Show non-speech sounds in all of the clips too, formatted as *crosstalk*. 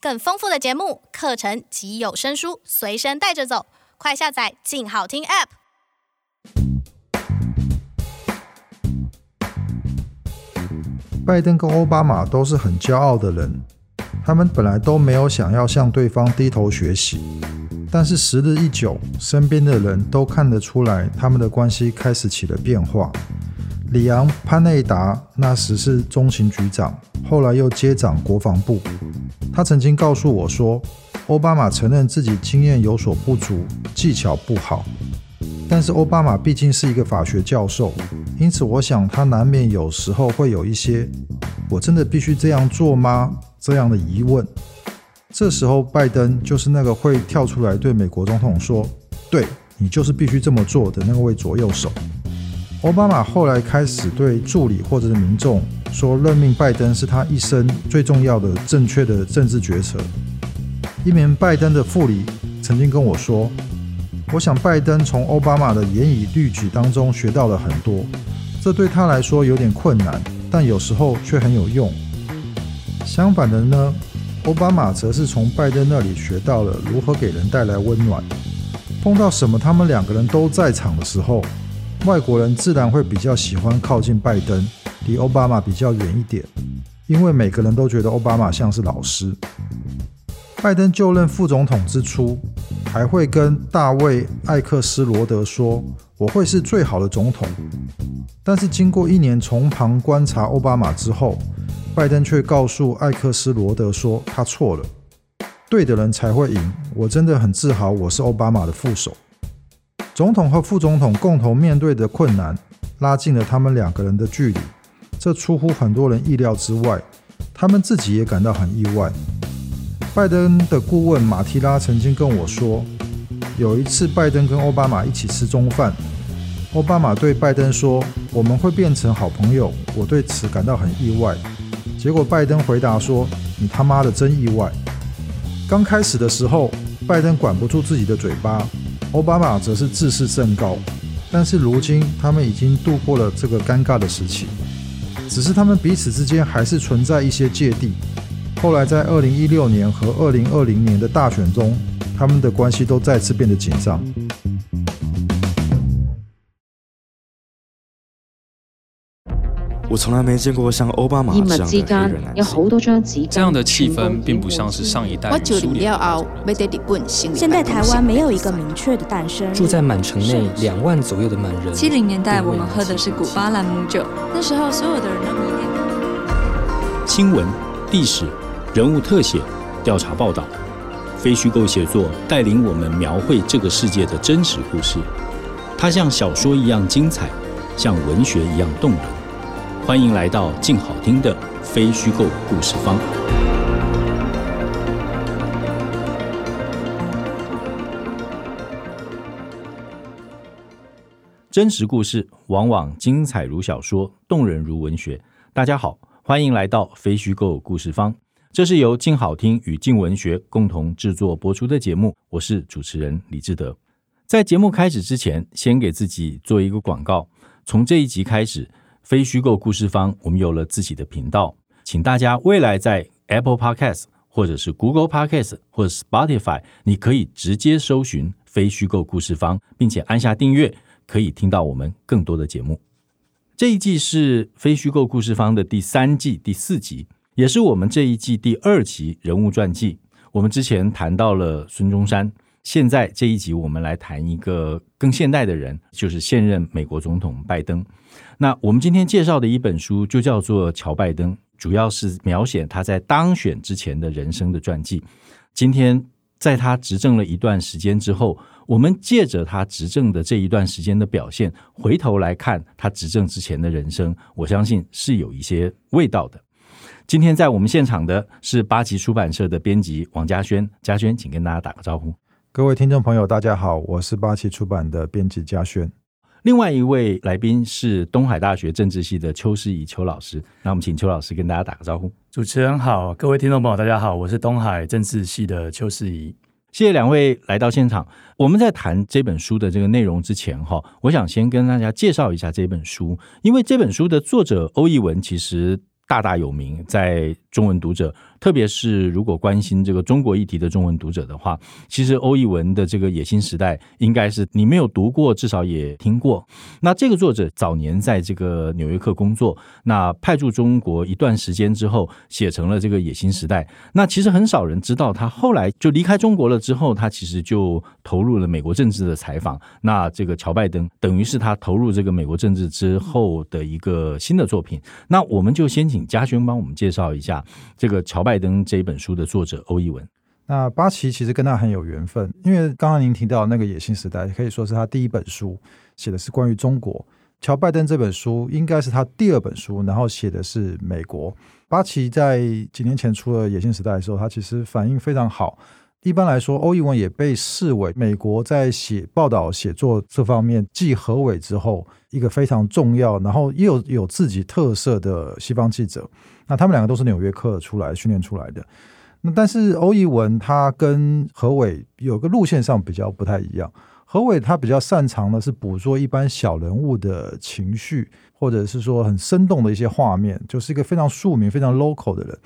更丰富的节目、课程及有声书随身带着走，快下载“静好听 ”App。拜登跟奥巴马都是很骄傲的人，他们本来都没有想要向对方低头学习，但是时日一久，身边的人都看得出来，他们的关系开始起了变化。里昂·潘内达那时是中情局长，后来又接掌国防部。他曾经告诉我说，奥巴马承认自己经验有所不足，技巧不好。但是奥巴马毕竟是一个法学教授，因此我想他难免有时候会有一些“我真的必须这样做吗”这样的疑问。这时候，拜登就是那个会跳出来对美国总统说：“对，你就是必须这么做的那位左右手。”奥巴马后来开始对助理或者是民众说，任命拜登是他一生最重要的正确的政治决策。一名拜登的副理曾经跟我说：“我想拜登从奥巴马的严以律己当中学到了很多，这对他来说有点困难，但有时候却很有用。相反的呢，奥巴马则是从拜登那里学到了如何给人带来温暖。碰到什么他们两个人都在场的时候。”外国人自然会比较喜欢靠近拜登，离奥巴马比较远一点，因为每个人都觉得奥巴马像是老师。拜登就任副总统之初，还会跟大卫·艾克斯罗德说：“我会是最好的总统。”但是经过一年从旁观察奥巴马之后，拜登却告诉艾克斯罗德说：“他错了，对的人才会赢。我真的很自豪，我是奥巴马的副手。”总统和副总统共同面对的困难，拉近了他们两个人的距离，这出乎很多人意料之外，他们自己也感到很意外。拜登的顾问马提拉曾经跟我说，有一次拜登跟奥巴马一起吃中饭，奥巴马对拜登说：“我们会变成好朋友。”我对此感到很意外。结果拜登回答说：“你他妈的真意外。”刚开始的时候，拜登管不住自己的嘴巴。奥巴马则是自视甚高，但是如今他们已经度过了这个尴尬的时期，只是他们彼此之间还是存在一些芥蒂。后来在二零一六年和二零二零年的大选中，他们的关系都再次变得紧张。我从来没见过像奥巴马这样的黑人男性。这样的气氛并不像是上一代人树立的。现在台湾没有一个明确的诞生。住在满城内两万左右的满人。七零年代我们喝的是古巴朗姆酒，那时候所有的人都迷恋。新闻、历史、人物特写、调查报道，非虚构写作带领我们描绘这个世界的真实故事。它像小说一样精彩，像文学一样动人。欢迎来到静好听的非虚构故事方。真实故事往往精彩如小说，动人如文学。大家好，欢迎来到非虚构故事方。这是由静好听与静文学共同制作播出的节目。我是主持人李志德。在节目开始之前，先给自己做一个广告。从这一集开始。非虚构故事方，我们有了自己的频道，请大家未来在 Apple Podcast 或者是 Google Podcast 或者 Spotify，你可以直接搜寻“非虚构故事方”，并且按下订阅，可以听到我们更多的节目。这一季是非虚构故事方的第三季第四集，也是我们这一季第二集人物传记。我们之前谈到了孙中山，现在这一集我们来谈一个更现代的人，就是现任美国总统拜登。那我们今天介绍的一本书就叫做《乔拜登》，主要是描写他在当选之前的人生的传记。今天在他执政了一段时间之后，我们借着他执政的这一段时间的表现，回头来看他执政之前的人生，我相信是有一些味道的。今天在我们现场的是八旗出版社的编辑王嘉轩，嘉轩，请跟大家打个招呼。各位听众朋友，大家好，我是八旗出版的编辑嘉轩。另外一位来宾是东海大学政治系的邱世仪邱老师，那我们请邱老师跟大家打个招呼。主持人好，各位听众朋友大家好，我是东海政治系的邱世仪。谢谢两位来到现场。我们在谈这本书的这个内容之前哈，我想先跟大家介绍一下这本书，因为这本书的作者欧义文其实大大有名，在中文读者特别是如果关心这个中国议题的中文读者的话，其实欧艺文的这个《野心时代》应该是你没有读过，至少也听过。那这个作者早年在这个《纽约客》工作，那派驻中国一段时间之后，写成了这个《野心时代》。那其实很少人知道，他后来就离开中国了之后，他其实就投入了美国政治的采访。那这个乔拜登等于是他投入这个美国政治之后的一个新的作品。那我们就先请嘉轩帮我们介绍一下这个乔拜登这一本书的作者欧一文。那巴奇其实跟他很有缘分，因为刚刚您提到那个《野性时代》，可以说是他第一本书，写的是关于中国。乔拜登这本书应该是他第二本书，然后写的是美国。巴奇在几年前出了《野性时代》的时候，他其实反应非常好。一般来说，欧艺文也被视为美国在写报道写作这方面继何伟之后一个非常重要，然后又有，有自己特色的西方记者。那他们两个都是《纽约客》出来训练出来的。那但是欧艺文他跟何伟有个路线上比较不太一样。何伟他比较擅长的是捕捉一般小人物的情绪，或者是说很生动的一些画面，就是一个非常庶民、非常 local 的人。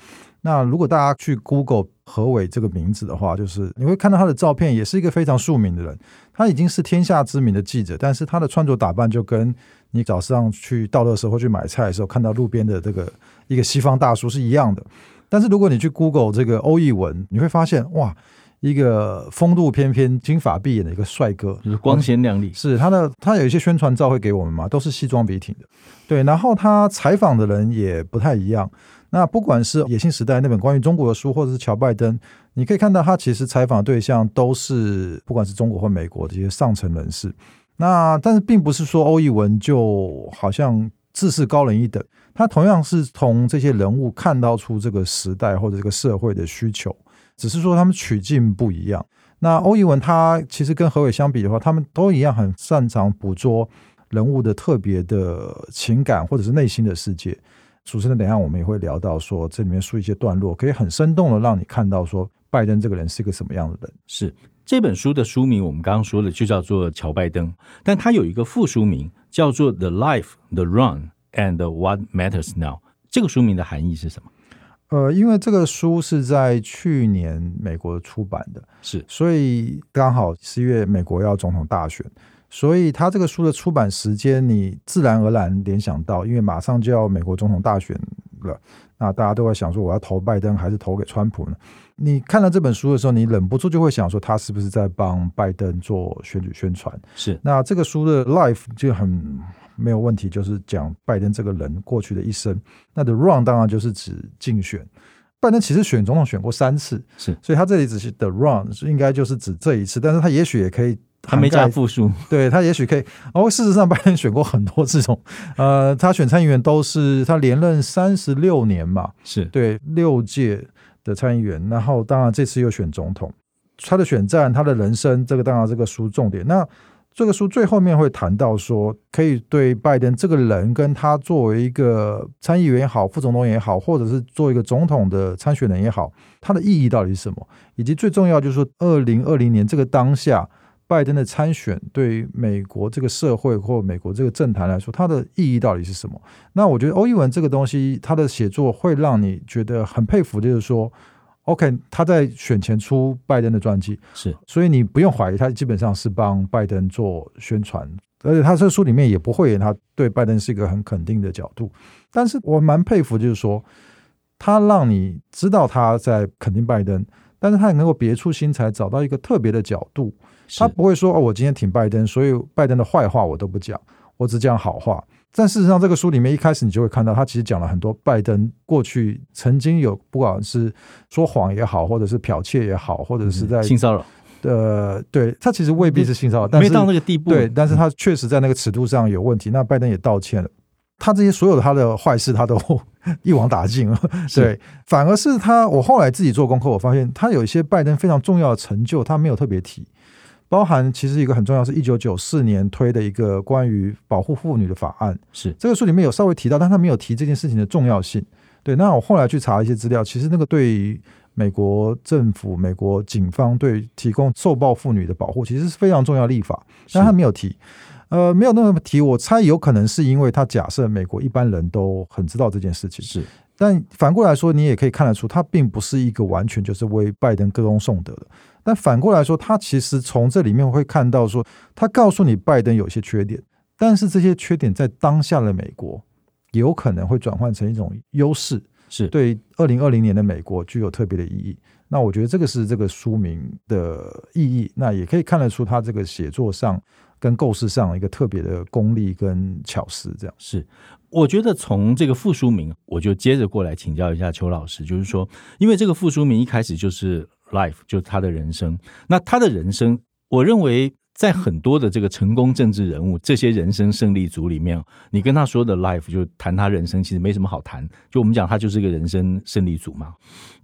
那如果大家去 Google 何伟这个名字的话，就是你会看到他的照片，也是一个非常庶民的人。他已经是天下知名的记者，但是他的穿着打扮就跟你早上去到的时候去买菜的时候看到路边的这个一个西方大叔是一样的。但是如果你去 Google 这个欧译文，你会发现哇，一个风度翩翩、金发碧眼的一个帅哥，就是光鲜亮丽。是他的，他有一些宣传照会给我们嘛，都是西装笔挺的。对，然后他采访的人也不太一样。那不管是《野性时代》那本关于中国的书，或者是乔拜登，你可以看到他其实采访对象都是不管是中国或美国的这些上层人士。那但是并不是说欧艺文就好像自视高人一等。他同样是从这些人物看到出这个时代或者这个社会的需求，只是说他们取径不一样。那欧艺文他其实跟何伟相比的话，他们都一样很擅长捕捉人物的特别的情感或者是内心的世界。主持人，等一下我们也会聊到说，这里面说一些段落可以很生动的让你看到说，拜登这个人是一个什么样的人。是这本书的书名，我们刚刚说的就叫做乔拜登，但它有一个副书名叫做《The Life, The Run》。And what matters now？这个书名的含义是什么？呃，因为这个书是在去年美国出版的，是，所以刚好十一月美国要总统大选，所以他这个书的出版时间，你自然而然联想到，因为马上就要美国总统大选了，那大家都在想说，我要投拜登还是投给川普呢？你看了这本书的时候，你忍不住就会想说，他是不是在帮拜登做选举宣传？是，那这个书的 life 就很。没有问题，就是讲拜登这个人过去的一生。那 The Run 当然就是指竞选。拜登其实选总统选过三次，是，所以他这里只是 The Run，应该就是指这一次。但是他也许也可以，他没加复数，*laughs* 对他也许可以。哦，事实上，拜登选过很多这种，呃，他选参议员都是他连任三十六年嘛，是对六届的参议员。然后当然这次又选总统，他的选战，他的人生，这个当然这个书重点。那这个书最后面会谈到说，可以对拜登这个人跟他作为一个参议员也好、副总统也好，或者是做一个总统的参选人也好，他的意义到底是什么？以及最重要就是说，二零二零年这个当下，拜登的参选对于美国这个社会或美国这个政坛来说，它的意义到底是什么？那我觉得欧一文这个东西，他的写作会让你觉得很佩服，就是说。OK，他在选前出拜登的传记，是，所以你不用怀疑，他基本上是帮拜登做宣传，而且他这书里面也不会，他对拜登是一个很肯定的角度。但是我蛮佩服，就是说他让你知道他在肯定拜登，但是他也能够别出心裁，找到一个特别的角度。他不会说哦，我今天挺拜登，所以拜登的坏话我都不讲，我只讲好话。但事实上，这个书里面一开始你就会看到，他其实讲了很多拜登过去曾经有，不管是说谎也好，或者是剽窃也好，或者是在性骚扰。呃，对，他其实未必是性骚扰，但是没到那个地步。对，但是他确实在那个尺度上有问题。那拜登也道歉了，他这些所有的他的坏事，他都 *laughs* 一网打尽了。对，反而是他，我后来自己做功课，我发现他有一些拜登非常重要的成就，他没有特别提。包含其实一个很重要，是一九九四年推的一个关于保护妇女的法案，是这个书里面有稍微提到，但他没有提这件事情的重要性。对，那我后来去查一些资料，其实那个对于美国政府、美国警方对提供受暴妇女的保护，其实是非常重要的立法，但他没有提。呃，没有那么提。我猜有可能是因为他假设美国一般人都很知道这件事情，是。但反过来说，你也可以看得出，他并不是一个完全就是为拜登歌功颂德的。但反过来说，他其实从这里面会看到说，他告诉你拜登有些缺点，但是这些缺点在当下的美国有可能会转换成一种优势，是对二零二零年的美国具有特别的意义。那我觉得这个是这个书名的意义。那也可以看得出他这个写作上跟构思上一个特别的功力跟巧思，这样是。我觉得从这个副书名，我就接着过来请教一下邱老师，就是说，因为这个副书名一开始就是 life，就是他的人生。那他的人生，我认为。在很多的这个成功政治人物，这些人生胜利组里面，你跟他说的 life 就谈他人生，其实没什么好谈。就我们讲，他就是一个人生胜利组嘛。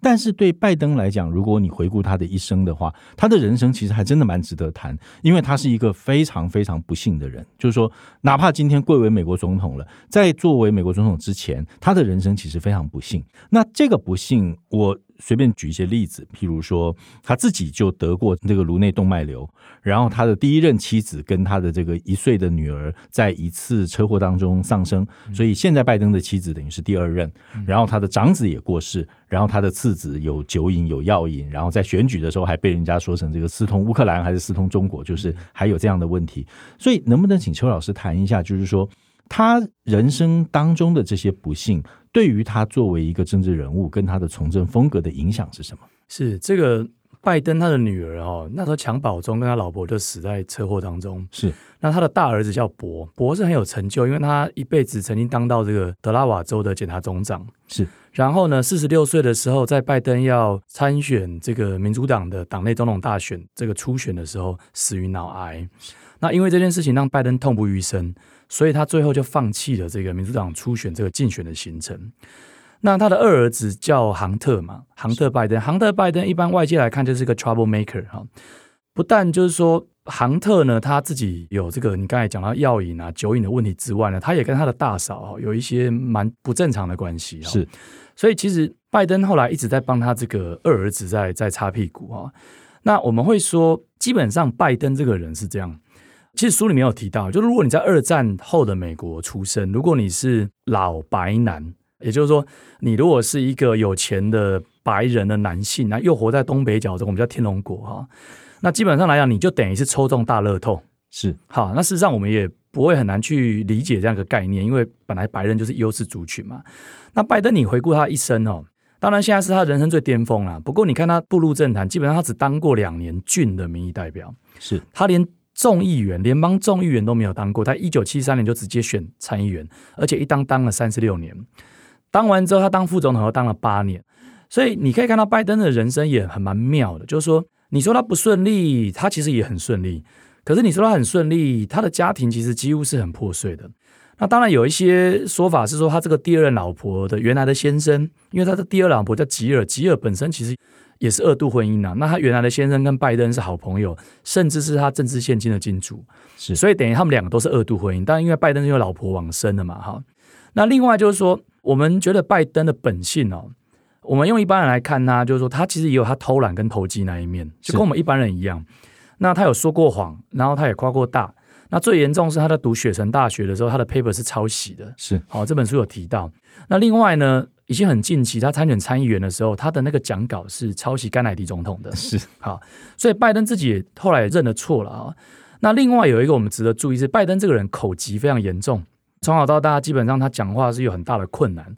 但是对拜登来讲，如果你回顾他的一生的话，他的人生其实还真的蛮值得谈，因为他是一个非常非常不幸的人。就是说，哪怕今天贵为美国总统了，在作为美国总统之前，他的人生其实非常不幸。那这个不幸，我。随便举一些例子，譬如说他自己就得过这个颅内动脉瘤，然后他的第一任妻子跟他的这个一岁的女儿在一次车祸当中丧生，所以现在拜登的妻子等于是第二任，然后他的长子也过世，然后他的次子有酒瘾有药瘾，然后在选举的时候还被人家说成这个私通乌克兰还是私通中国，就是还有这样的问题，所以能不能请邱老师谈一下，就是说他人生当中的这些不幸？对于他作为一个政治人物跟他的从政风格的影响是什么？是这个拜登他的女儿哦，那时候襁褓中跟他老婆就死在车祸当中。是，那他的大儿子叫博，博是很有成就，因为他一辈子曾经当到这个德拉瓦州的检察总长。是，然后呢，四十六岁的时候，在拜登要参选这个民主党的党内总统大选这个初选的时候，死于脑癌。那因为这件事情让拜登痛不欲生。所以他最后就放弃了这个民主党初选这个竞选的行程。那他的二儿子叫杭特嘛，杭特拜登。杭特拜登一般外界来看就是个 trouble maker 哈。不但就是说杭特呢，他自己有这个你刚才讲到药瘾啊、酒瘾的问题之外呢，他也跟他的大嫂有一些蛮不正常的关系。是，所以其实拜登后来一直在帮他这个二儿子在在擦屁股啊。那我们会说，基本上拜登这个人是这样。其实书里面有提到，就是如果你在二战后的美国出生，如果你是老白男，也就是说，你如果是一个有钱的白人的男性，那又活在东北角这种我们叫天龙国哈，那基本上来讲，你就等于是抽中大乐透。是，好，那事实上我们也不会很难去理解这样一个概念，因为本来白人就是优势族群嘛。那拜登，你回顾他一生哦，当然现在是他人生最巅峰了。不过你看他步入政坛，基本上他只当过两年郡的民意代表，是他连。众议员，联邦众议员都没有当过，他一九七三年就直接选参议员，而且一当当了三十六年。当完之后，他当副总统又当了八年，所以你可以看到拜登的人生也很蛮妙的。就是说，你说他不顺利，他其实也很顺利；可是你说他很顺利，他的家庭其实几乎是很破碎的。那当然有一些说法是说，他这个第二任老婆的原来的先生，因为他的第二老婆叫吉尔，吉尔本身其实。也是二度婚姻呐、啊，那他原来的先生跟拜登是好朋友，甚至是他政治献金的金主，是，所以等于他们两个都是二度婚姻。但因为拜登是因为老婆往生了嘛，哈。那另外就是说，我们觉得拜登的本性哦，我们用一般人来看他，就是说他其实也有他偷懒跟投机那一面，就跟我们一般人一样。那他有说过谎，然后他也夸过大。那最严重是他在读雪城大学的时候，他的 paper 是抄袭的，是。好，这本书有提到。那另外呢？已经很近期，他参选参议员的时候，他的那个讲稿是抄袭甘乃迪总统的，是好，所以拜登自己也后来也认了错了啊。那另外有一个我们值得注意是，拜登这个人口疾非常严重，从小到大基本上他讲话是有很大的困难。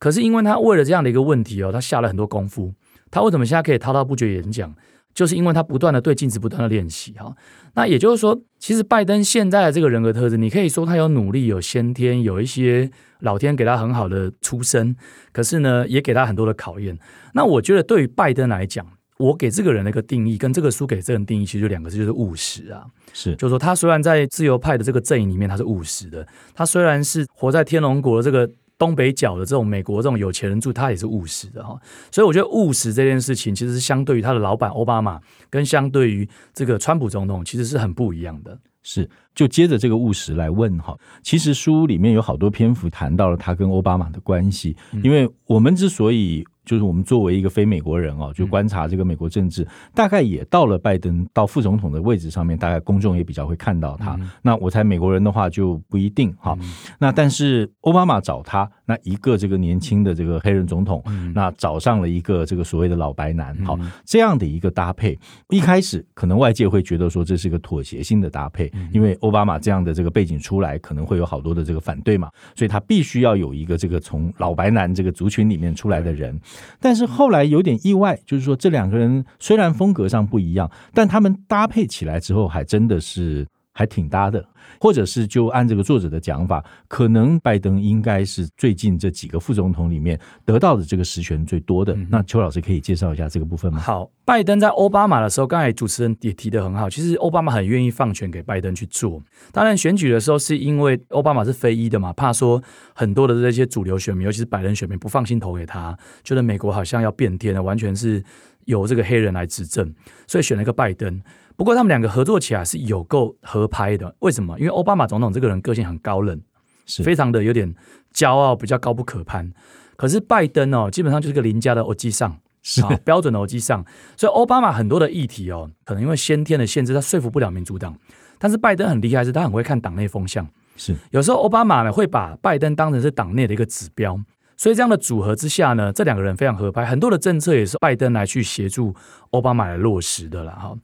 可是因为他为了这样的一个问题哦，他下了很多功夫。他为什么现在可以滔滔不绝演讲？就是因为他不断的对镜子不断的练习哈，那也就是说，其实拜登现在的这个人格特质，你可以说他有努力、有先天、有一些老天给他很好的出身，可是呢，也给他很多的考验。那我觉得对于拜登来讲，我给这个人的一个定义，跟这个书给这个人定义，其实就两个字，就是务实啊。是，就是说他虽然在自由派的这个阵营里面他是务实的，他虽然是活在天龙国的这个。东北角的这种美国这种有钱人住，他也是务实的哈，所以我觉得务实这件事情其实是相对于他的老板奥巴马，跟相对于这个川普总统，其实是很不一样的。是，就接着这个务实来问哈，其实书里面有好多篇幅谈到了他跟奥巴马的关系，因为我们之所以。就是我们作为一个非美国人哦，就观察这个美国政治，嗯、大概也到了拜登到副总统的位置上面，大概公众也比较会看到他。嗯、那我猜美国人的话就不一定哈。嗯、那但是奥巴马找他，那一个这个年轻的这个黑人总统，嗯、那找上了一个这个所谓的老白男，好、嗯、这样的一个搭配，一开始可能外界会觉得说这是一个妥协性的搭配，嗯、因为奥巴马这样的这个背景出来，可能会有好多的这个反对嘛，所以他必须要有一个这个从老白男这个族群里面出来的人。但是后来有点意外，就是说这两个人虽然风格上不一样，但他们搭配起来之后，还真的是还挺搭的。或者是就按这个作者的讲法，可能拜登应该是最近这几个副总统里面得到的这个实权最多的。那邱老师可以介绍一下这个部分吗？好，拜登在奥巴马的时候，刚才主持人也提得很好，其实奥巴马很愿意放权给拜登去做。当然，选举的时候是因为奥巴马是非裔的嘛，怕说很多的这些主流选民，尤其是白人选民不放心投给他，觉得美国好像要变天了，完全是由这个黑人来执政，所以选了一个拜登。不过他们两个合作起来是有够合拍的，为什么？因为奥巴马总统这个人个性很高冷，是非常的有点骄傲，比较高不可攀。可是拜登哦，基本上就是个邻家的欧吉桑，是标准的欧吉桑。所以奥巴马很多的议题哦，可能因为先天的限制，他说服不了民主党。但是拜登很厉害，是他很会看党内风向。是有时候奥巴马呢会把拜登当成是党内的一个指标，所以这样的组合之下呢，这两个人非常合拍，很多的政策也是拜登来去协助奥巴马来落实的了哈。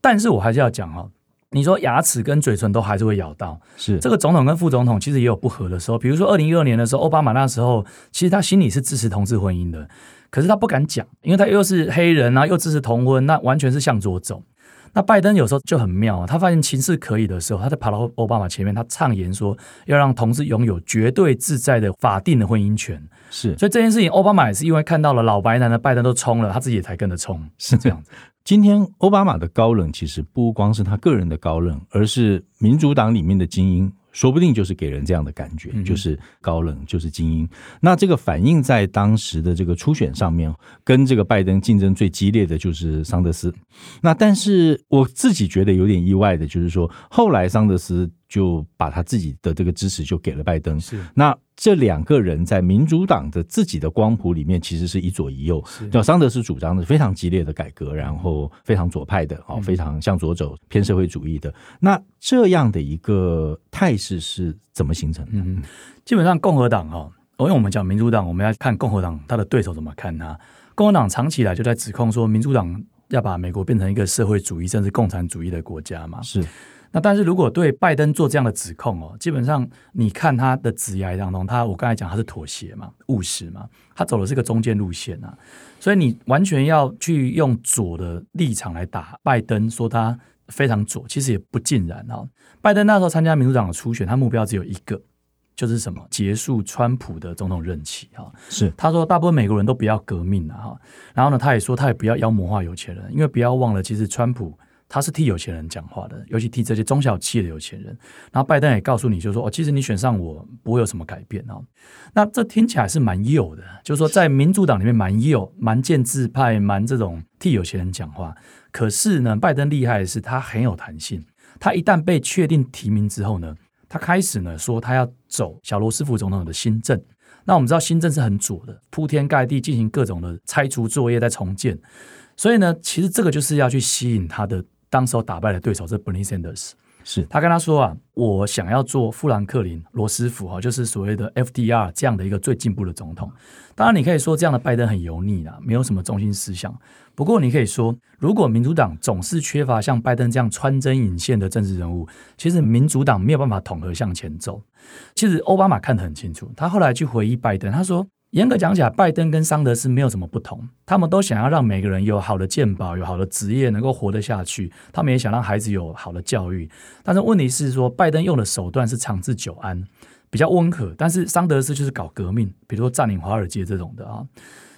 但是我还是要讲哦，你说牙齿跟嘴唇都还是会咬到，是这个总统跟副总统其实也有不和的时候。比如说二零一二年的时候，奥巴马那时候其实他心里是支持同志婚姻的，可是他不敢讲，因为他又是黑人啊，又支持同婚，那完全是向左走。那拜登有时候就很妙，他发现情势可以的时候，他就跑到奥巴马前面，他畅言说要让同志拥有绝对自在的法定的婚姻权。是，所以这件事情奥巴马也是因为看到了老白男的拜登都冲了，他自己也才跟着冲，是这样子。*laughs* 今天奥巴马的高冷，其实不光是他个人的高冷，而是民主党里面的精英，说不定就是给人这样的感觉，就是高冷，就是精英。那这个反映在当时的这个初选上面，跟这个拜登竞争最激烈的就是桑德斯。那但是我自己觉得有点意外的，就是说后来桑德斯。就把他自己的这个支持就给了拜登。是，那这两个人在民主党的自己的光谱里面，其实是一左一右。叫桑德斯主张的非常激烈的改革，然后非常左派的，哦，非常向左走，偏社会主义的。那这样的一个态势是怎么形成的？嗯，基本上共和党哦，因为我们讲民主党，我们要看共和党他的对手怎么看他。共和党长期以来就在指控说，民主党要把美国变成一个社会主义甚至共产主义的国家嘛。是。那但是如果对拜登做这样的指控哦，基本上你看他的职涯当中，他我刚才讲他是妥协嘛，务实嘛，他走的是个中间路线啊，所以你完全要去用左的立场来打拜登，说他非常左，其实也不尽然啊。拜登那时候参加民主党的初选，他目标只有一个，就是什么结束川普的总统任期哈。是他说大部分美国人都不要革命了哈，然后呢，他也说他也不要妖魔化有钱人，因为不要忘了，其实川普。他是替有钱人讲话的，尤其替这些中小企业的有钱人。然后拜登也告诉你，就说，哦，其实你选上我不会有什么改变哦。那这听起来是蛮右的，就是说在民主党里面蛮右、蛮建制派、蛮这种替有钱人讲话。可是呢，拜登厉害的是他很有弹性。他一旦被确定提名之后呢，他开始呢说他要走小罗斯福总统的新政。那我们知道新政是很左的，铺天盖地进行各种的拆除作业、再重建。所以呢，其实这个就是要去吸引他的。当时候打败的对手是 Bernie Sanders，是他跟他说啊，我想要做富兰克林罗斯福啊，就是所谓的 FDR 这样的一个最进步的总统。当然，你可以说这样的拜登很油腻啦，没有什么中心思想。不过，你可以说，如果民主党总是缺乏像拜登这样穿针引线的政治人物，其实民主党没有办法统合向前走。其实奥巴马看得很清楚，他后来去回忆拜登，他说。严格讲起来，拜登跟桑德斯没有什么不同，他们都想要让每个人有好的健保、有好的职业，能够活得下去。他们也想让孩子有好的教育。但是问题是说，拜登用的手段是长治久安，比较温和；但是桑德斯就是搞革命，比如说占领华尔街这种的啊。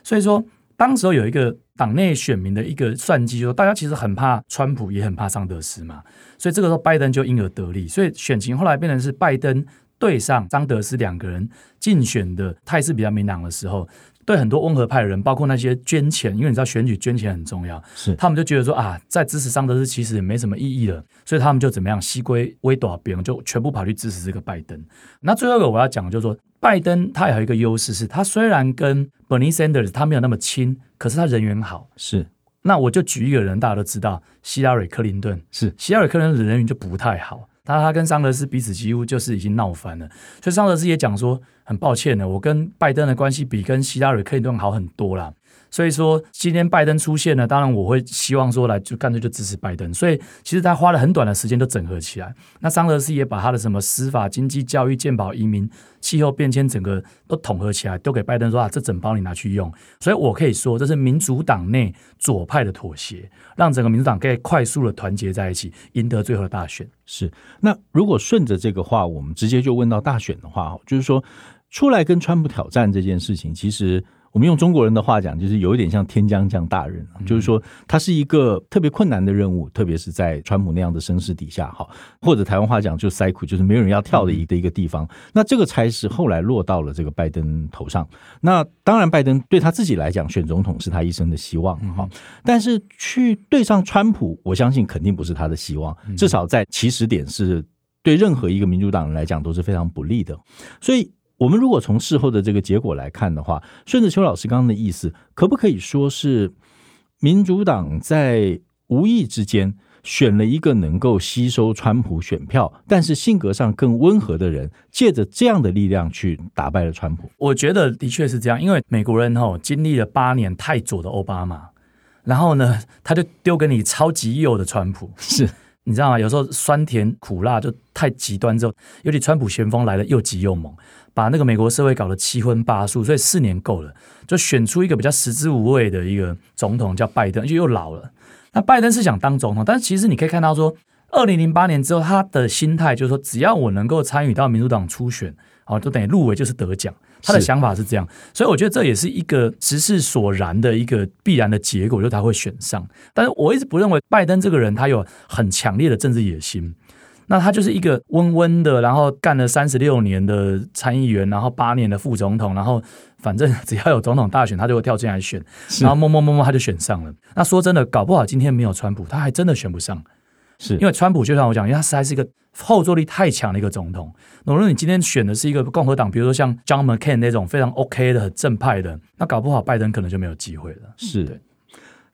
所以说，当时候有一个党内选民的一个算计，就是说大家其实很怕川普，也很怕桑德斯嘛。所以这个时候，拜登就因而得利。所以选情后来变成是拜登。对上桑德斯两个人竞选的态势比较明朗的时候，对很多温和派的人，包括那些捐钱，因为你知道选举捐钱很重要，是他们就觉得说啊，在支持桑德斯其实也没什么意义了，所以他们就怎么样，西归微多少边，就全部跑去支持这个拜登。那最后一个我要讲的就是说，拜登他有一个优势是，他虽然跟 Bernie Sanders 他没有那么亲，可是他人缘好。是，那我就举一个人，大家都知道，希拉蕊克林顿是，希拉蕊克林顿的人缘就不太好。他他跟桑德斯彼此几乎就是已经闹翻了，所以桑德斯也讲说，很抱歉呢，我跟拜登的关系比跟希拉里克林顿好很多啦。所以说，今天拜登出现了，当然我会希望说来就干脆就支持拜登。所以其实他花了很短的时间就整合起来。那桑德斯也把他的什么司法、经济、教育、健保、移民、气候变迁整个都统合起来，都给拜登说啊，这整包你拿去用。所以我可以说，这是民主党内左派的妥协，让整个民主党可以快速的团结在一起，赢得最后的大选。是。那如果顺着这个话，我们直接就问到大选的话，就是说出来跟川普挑战这件事情，其实。我们用中国人的话讲，就是有一点像天将降大任，就是说它是一个特别困难的任务，特别是在川普那样的声势底下，哈，或者台湾话讲就塞苦，就是没有人要跳的一个一个地方。那这个差事后来落到了这个拜登头上。那当然，拜登对他自己来讲，选总统是他一生的希望，哈。但是去对上川普，我相信肯定不是他的希望，至少在起始点是对任何一个民主党人来讲都是非常不利的，所以。我们如果从事后的这个结果来看的话，顺着邱老师刚刚的意思，可不可以说是民主党在无意之间选了一个能够吸收川普选票，但是性格上更温和的人，借着这样的力量去打败了川普？我觉得的确是这样，因为美国人哦经历了八年太左的奥巴马，然后呢，他就丢给你超级右的川普，*laughs* 是你知道吗？有时候酸甜苦辣就太极端之后，尤其川普旋风来的又急又猛。把那个美国社会搞得七荤八素，所以四年够了，就选出一个比较食之无味的一个总统，叫拜登，就又老了。那拜登是想当总统，但是其实你可以看到说，二零零八年之后，他的心态就是说，只要我能够参与到民主党初选，哦，就等于入围就是得奖。他的想法是这样，所以我觉得这也是一个时势所然的一个必然的结果，就是他会选上。但是我一直不认为拜登这个人他有很强烈的政治野心。那他就是一个温温的，然后干了三十六年的参议员，然后八年的副总统，然后反正只要有总统大选，他就会跳进来选，*laughs* 然后摸摸摸摸他就选上了。那说真的，搞不好今天没有川普，他还真的选不上，是因为川普就像我讲，因为他实在是一个后坐力太强的一个总统。那如果你今天选的是一个共和党，比如说像 John McCain 那种非常 OK 的、很正派的，那搞不好拜登可能就没有机会了。是的，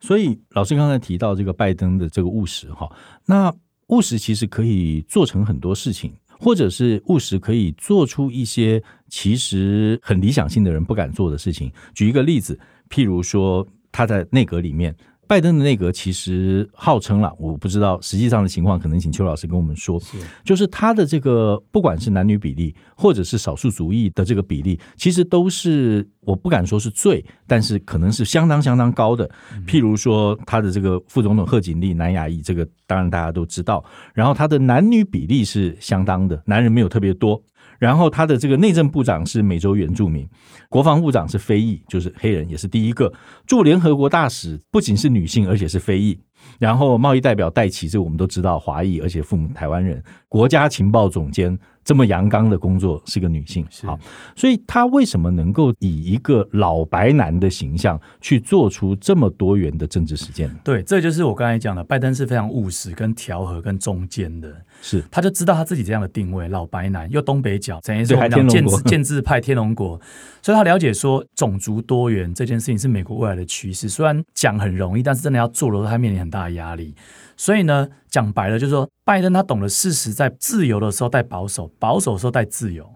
所以老师刚才提到这个拜登的这个务实哈，那。务实其实可以做成很多事情，或者是务实可以做出一些其实很理想性的人不敢做的事情。举一个例子，譬如说他在内阁里面。拜登的内阁其实号称了，我不知道实际上的情况，可能请邱老师跟我们说。是，就是他的这个不管是男女比例，或者是少数族裔的这个比例，其实都是我不敢说是最，但是可能是相当相当高的。譬如说他的这个副总统贺锦丽南亚裔，这个当然大家都知道。然后他的男女比例是相当的，男人没有特别多。然后他的这个内政部长是美洲原住民，国防部长是非裔，就是黑人，也是第一个驻联合国大使，不仅是女性，而且是非裔。然后贸易代表戴琪，这个我们都知道华裔，而且父母台湾人。国家情报总监。这么阳刚的工作是个女性，好，所以她为什么能够以一个老白男的形象去做出这么多元的政治实践？对，这就是我刚才讲的，拜登是非常务实、跟调和、跟中间的，是，他就知道他自己这样的定位，老白男又东北角，等于说建制建制派天龙国，所以他了解说种族多元这件事情是美国未来的趋势，虽然讲很容易，但是真的要做的时候，他面临很大的压力。所以呢，讲白了就是说，拜登他懂得适时在自由的时候带保守，保守的时候带自由。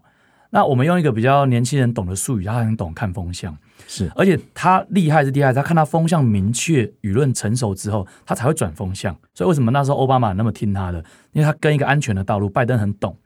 那我们用一个比较年轻人懂的术语，他很懂看风向，是。而且他厉害是厉害，他看他风向明确、舆论成熟之后，他才会转风向。所以为什么那时候奥巴马那么听他的？因为他跟一个安全的道路，拜登很懂。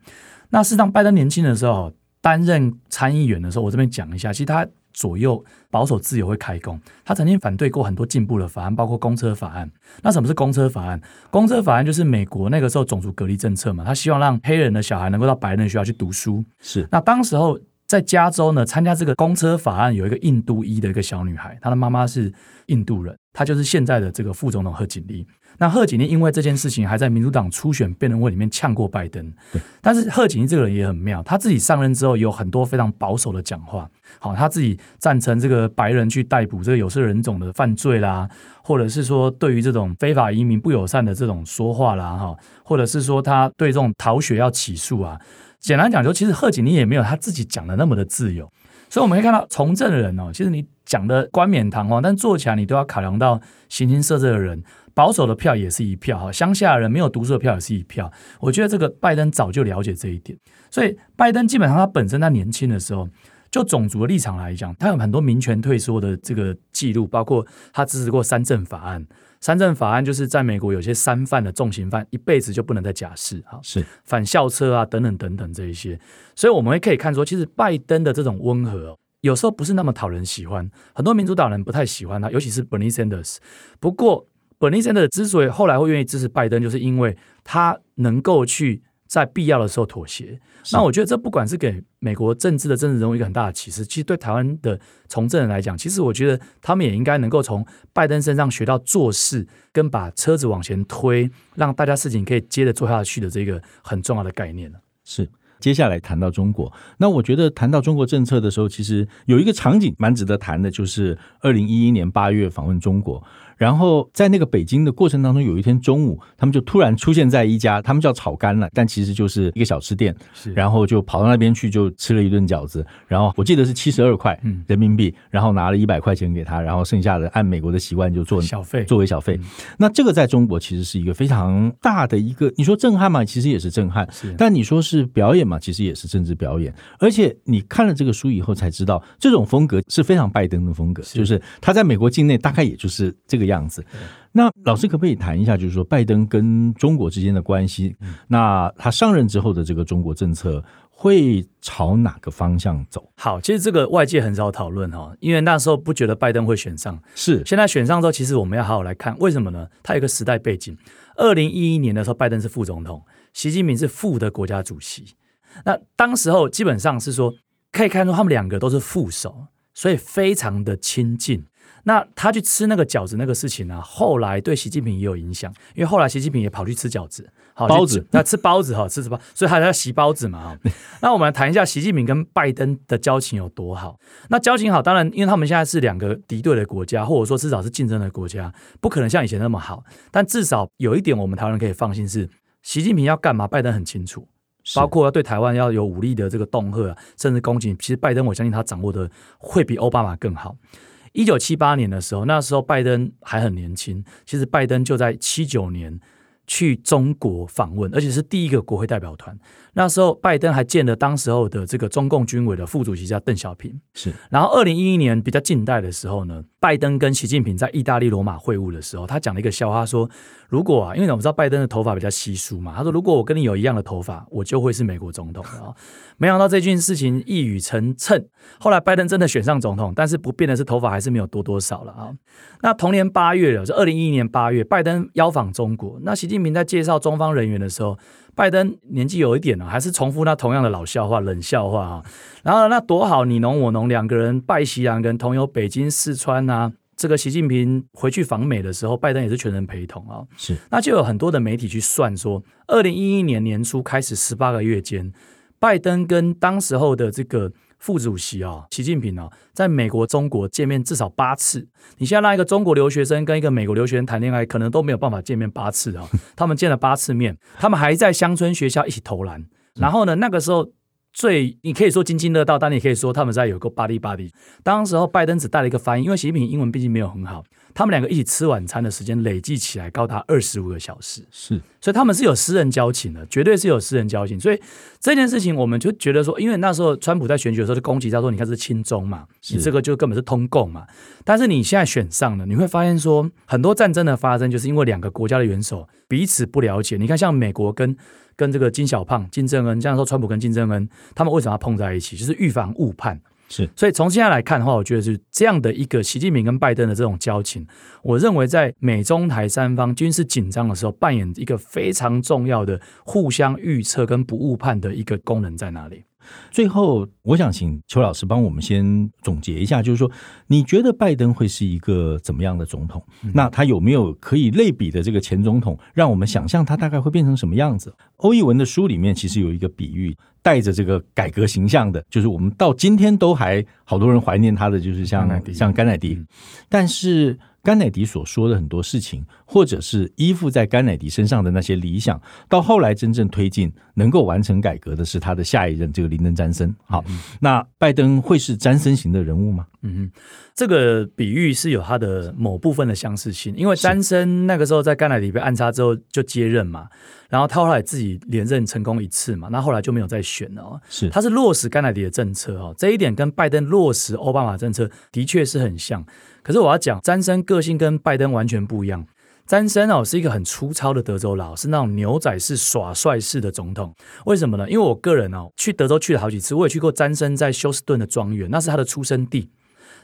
那事实上，拜登年轻的时候担任参议员的时候，我这边讲一下，其实他。左右保守自由会开工，他曾经反对过很多进步的法案，包括公车法案。那什么是公车法案？公车法案就是美国那个时候种族隔离政策嘛，他希望让黑人的小孩能够到白人的学校去读书。是，那当时候在加州呢，参加这个公车法案有一个印度裔的一个小女孩，她的妈妈是印度人。她就是现在的这个副总统贺锦丽。那贺锦丽因为这件事情，还在民主党初选辩论会里面呛过拜登。但是贺锦丽这个人也很妙，他自己上任之后有很多非常保守的讲话。好，他自己赞成这个白人去逮捕这个有色人种的犯罪啦，或者是说对于这种非法移民不友善的这种说话啦，哈，或者是说他对这种逃学要起诉啊。简单讲，就其实贺锦丽也没有他自己讲的那么的自由。所以我们可以看到从政的人哦，其实你讲的冠冕堂皇，但做起来你都要考量到形形色色的人。保守的票也是一票哈，乡下人没有读书的票也是一票。我觉得这个拜登早就了解这一点，所以拜登基本上他本身他年轻的时候，就种族的立场来讲，他有很多民权退缩的这个记录，包括他支持过三政法案。三政法案就是在美国有些三犯的重刑犯一辈子就不能再假释哈，是反校车啊等等等等这一些。所以我们会可以看说，其实拜登的这种温和，有时候不是那么讨人喜欢，很多民主党人不太喜欢他，尤其是 Bernie Sanders。不过，Bernie Sanders 之所以后来会愿意支持拜登，就是因为他能够去在必要的时候妥协。那我觉得这不管是给美国政治的政治人物一个很大的启示，其实对台湾的从政人来讲，其实我觉得他们也应该能够从拜登身上学到做事跟把车子往前推，让大家事情可以接着做下去的这个很重要的概念。是。接下来谈到中国，那我觉得谈到中国政策的时候，其实有一个场景蛮值得谈的，就是二零一一年八月访问中国。然后在那个北京的过程当中，有一天中午，他们就突然出现在一家他们叫炒干了，但其实就是一个小吃店。是，然后就跑到那边去，就吃了一顿饺子。然后我记得是七十二块人民币，然后拿了一百块钱给他，然后剩下的按美国的习惯就做小费，作为小费。那这个在中国其实是一个非常大的一个，你说震撼嘛，其实也是震撼。是，但你说是表演嘛，其实也是政治表演。而且你看了这个书以后才知道，这种风格是非常拜登的风格，就是他在美国境内大概也就是这个样子，那老师可不可以谈一下，就是说拜登跟中国之间的关系？那他上任之后的这个中国政策会朝哪个方向走？好，其实这个外界很少讨论哈，因为那时候不觉得拜登会选上，是现在选上之后，其实我们要好好来看为什么呢？他有一个时代背景，二零一一年的时候，拜登是副总统，习近平是副的国家主席，那当时候基本上是说可以看出他们两个都是副手，所以非常的亲近。那他去吃那个饺子那个事情呢、啊，后来对习近平也有影响，因为后来习近平也跑去吃饺子，好包子，那吃包子哈，吃什么？所以他在习包子嘛哈。*laughs* 那我们来谈一下习近平跟拜登的交情有多好。那交情好，当然因为他们现在是两个敌对的国家，或者说至少是竞争的国家，不可能像以前那么好。但至少有一点，我们台湾人可以放心是，习近平要干嘛，拜登很清楚，包括要对台湾要有武力的这个恫吓，甚至攻击。其实拜登我相信他掌握的会比奥巴马更好。一九七八年的时候，那时候拜登还很年轻。其实拜登就在七九年去中国访问，而且是第一个国会代表团。那时候拜登还见了当时候的这个中共军委的副主席叫邓小平。是，然后二零一一年比较近代的时候呢，拜登跟习近平在意大利罗马会晤的时候，他讲了一个笑话说：“如果啊，因为我们知道拜登的头发比较稀疏嘛，他说如果我跟你有一样的头发，我就会是美国总统了。*laughs* ”没想到这件事情一语成谶，后来拜登真的选上总统，但是不变的是头发还是没有多多少了啊。那同年八月了，是二零一一年八月，拜登邀访中国，那习近平在介绍中方人员的时候。拜登年纪有一点了，还是重复那同样的老笑话、冷笑话啊。然后那多好，你侬我侬两个人拜习两个人同游北京、四川啊。这个习近平回去访美的时候，拜登也是全程陪同啊。是，那就有很多的媒体去算说，二零一一年年初开始十八个月间，拜登跟当时候的这个。副主席啊，习近平啊，在美国、中国见面至少八次。你现在让一个中国留学生跟一个美国留学生谈恋爱，可能都没有办法见面八次啊。*laughs* 他们见了八次面，他们还在乡村学校一起投篮。然后呢，那个时候最你可以说津津乐道，但你可以说他们在有个 buddy buddy。当时候拜登只带了一个翻译，因为习近平英文毕竟没有很好。他们两个一起吃晚餐的时间累计起来高达二十五个小时，是，所以他们是有私人交情的，绝对是有私人交情。所以这件事情，我们就觉得说，因为那时候川普在选举的时候就攻击他说：“你看是亲中嘛，你这个就根本是通共嘛。”但是你现在选上了，你会发现说，很多战争的发生就是因为两个国家的元首彼此不了解。你看，像美国跟跟这个金小胖金正恩，这样说川普跟金正恩，他们为什么要碰在一起？就是预防误判。是，所以从现在来看的话，我觉得是这样的一个习近平跟拜登的这种交情，我认为在美中台三方军事紧张的时候，扮演一个非常重要的互相预测跟不误判的一个功能在哪里？最后，我想请邱老师帮我们先总结一下，就是说，你觉得拜登会是一个怎么样的总统？嗯、那他有没有可以类比的这个前总统，让我们想象他大概会变成什么样子？欧逸文的书里面其实有一个比喻，带着这个改革形象的，就是我们到今天都还好多人怀念他的，就是像像甘乃迪，嗯、但是。甘乃迪所说的很多事情，或者是依附在甘乃迪身上的那些理想，到后来真正推进、能够完成改革的是他的下一任这个林登·詹森。好，嗯、那拜登会是詹森型的人物吗？嗯，这个比喻是有他的某部分的相似性，因为詹森那个时候在甘乃迪被暗杀之后就接任嘛，然后他后来自己连任成功一次嘛，那后来就没有再选了。是，他是落实甘乃迪的政策哦，这一点跟拜登落实奥巴马政策的确是很像。可是我要讲，詹森个性跟拜登完全不一样。詹森哦是一个很粗糙的德州佬，是那种牛仔式耍帅式的总统。为什么呢？因为我个人哦去德州去了好几次，我也去过詹森在休斯顿的庄园，那是他的出生地。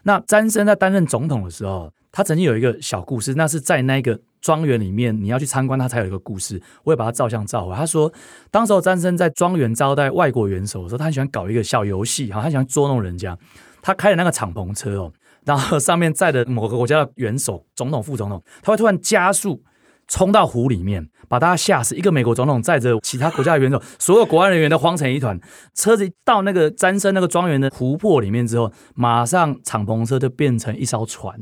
那詹森在担任总统的时候，他曾经有一个小故事，那是在那个庄园里面，你要去参观他才有一个故事。我也把他照相照回来。他说，当时候詹森在庄园招待外国元首的时候，他很喜欢搞一个小游戏，哈，他喜欢捉弄人家。他开的那个敞篷车哦。然后上面载着某个国家的元首、总统、副总统，他会突然加速冲到湖里面，把大家吓死。一个美国总统载着其他国家的元首，所有国外人员都慌成一团。车子到那个詹森那个庄园的湖泊里面之后，马上敞篷车就变成一艘船。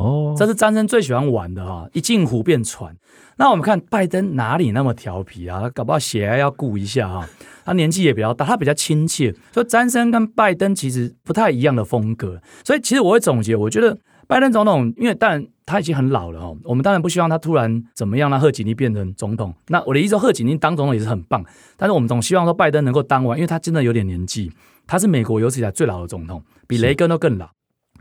哦，这是詹森最喜欢玩的哈，一进湖变船。那我们看拜登哪里那么调皮啊？他搞不好血压要顾一下哈。他年纪也比较大，他比较亲切，所以詹森跟拜登其实不太一样的风格。所以其实我会总结，我觉得拜登总统，因为当然他已经很老了哦，我们当然不希望他突然怎么样，让贺锦丽变成总统。那我的意思说，贺锦丽当总统也是很棒，但是我们总希望说拜登能够当完，因为他真的有点年纪，他是美国有史以来最老的总统，比雷根都更老。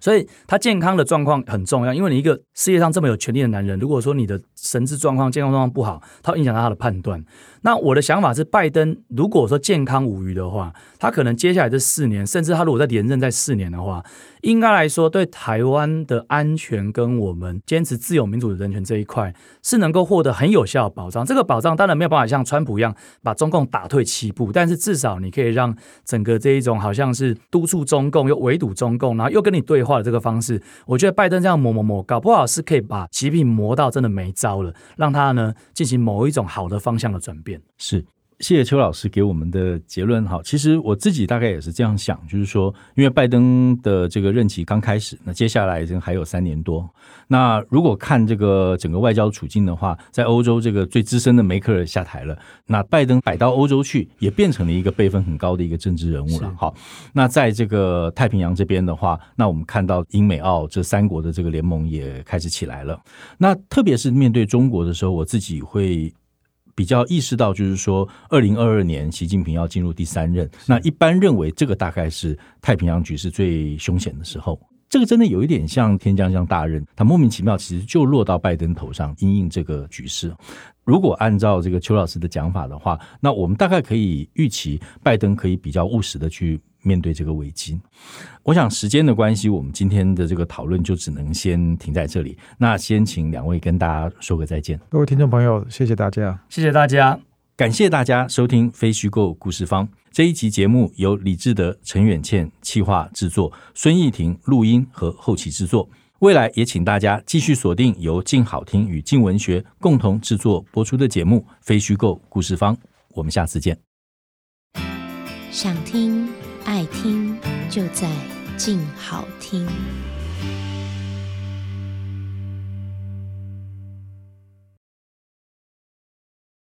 所以他健康的状况很重要，因为你一个世界上这么有权力的男人，如果说你的神智状况、健康状况不好，他会影响到他的判断。那我的想法是，拜登如果说健康无虞的话，他可能接下来这四年，甚至他如果再连任在四年的话，应该来说对台湾的安全跟我们坚持自由民主的人权这一块，是能够获得很有效的保障。这个保障当然没有办法像川普一样把中共打退七步，但是至少你可以让整个这一种好像是督促中共又围堵中共，然后又跟你对 *laughs* 话的这个方式，我觉得拜登这样磨磨磨，搞不好是可以把习近平磨到真的没招了，让他呢进行某一种好的方向的转变。是，谢谢邱老师给我们的结论。哈，其实我自己大概也是这样想，就是说，因为拜登的这个任期刚开始，那接下来还有三年多。那如果看这个整个外交处境的话，在欧洲这个最资深的梅克尔下台了，那拜登摆到欧洲去，也变成了一个辈分很高的一个政治人物了。好，那在这个太平洋这边的话，那我们看到英美澳这三国的这个联盟也开始起来了。那特别是面对中国的时候，我自己会。比较意识到，就是说，二零二二年习近平要进入第三任，那一般认为这个大概是太平洋局势最凶险的时候。这个真的有一点像天将降大任，他莫名其妙其实就落到拜登头上，因应这个局势。如果按照这个邱老师的讲法的话，那我们大概可以预期，拜登可以比较务实的去。面对这个危机，我想时间的关系，我们今天的这个讨论就只能先停在这里。那先请两位跟大家说个再见。各位听众朋友，谢谢大家，谢谢大家，感谢大家收听《非虚构故事方》这一集节目，由李志德、陈远倩企划制作，孙艺婷录音和后期制作。未来也请大家继续锁定由静好听与静文学共同制作播出的节目《非虚构故事方》。我们下次见。想听。爱听就在静好听。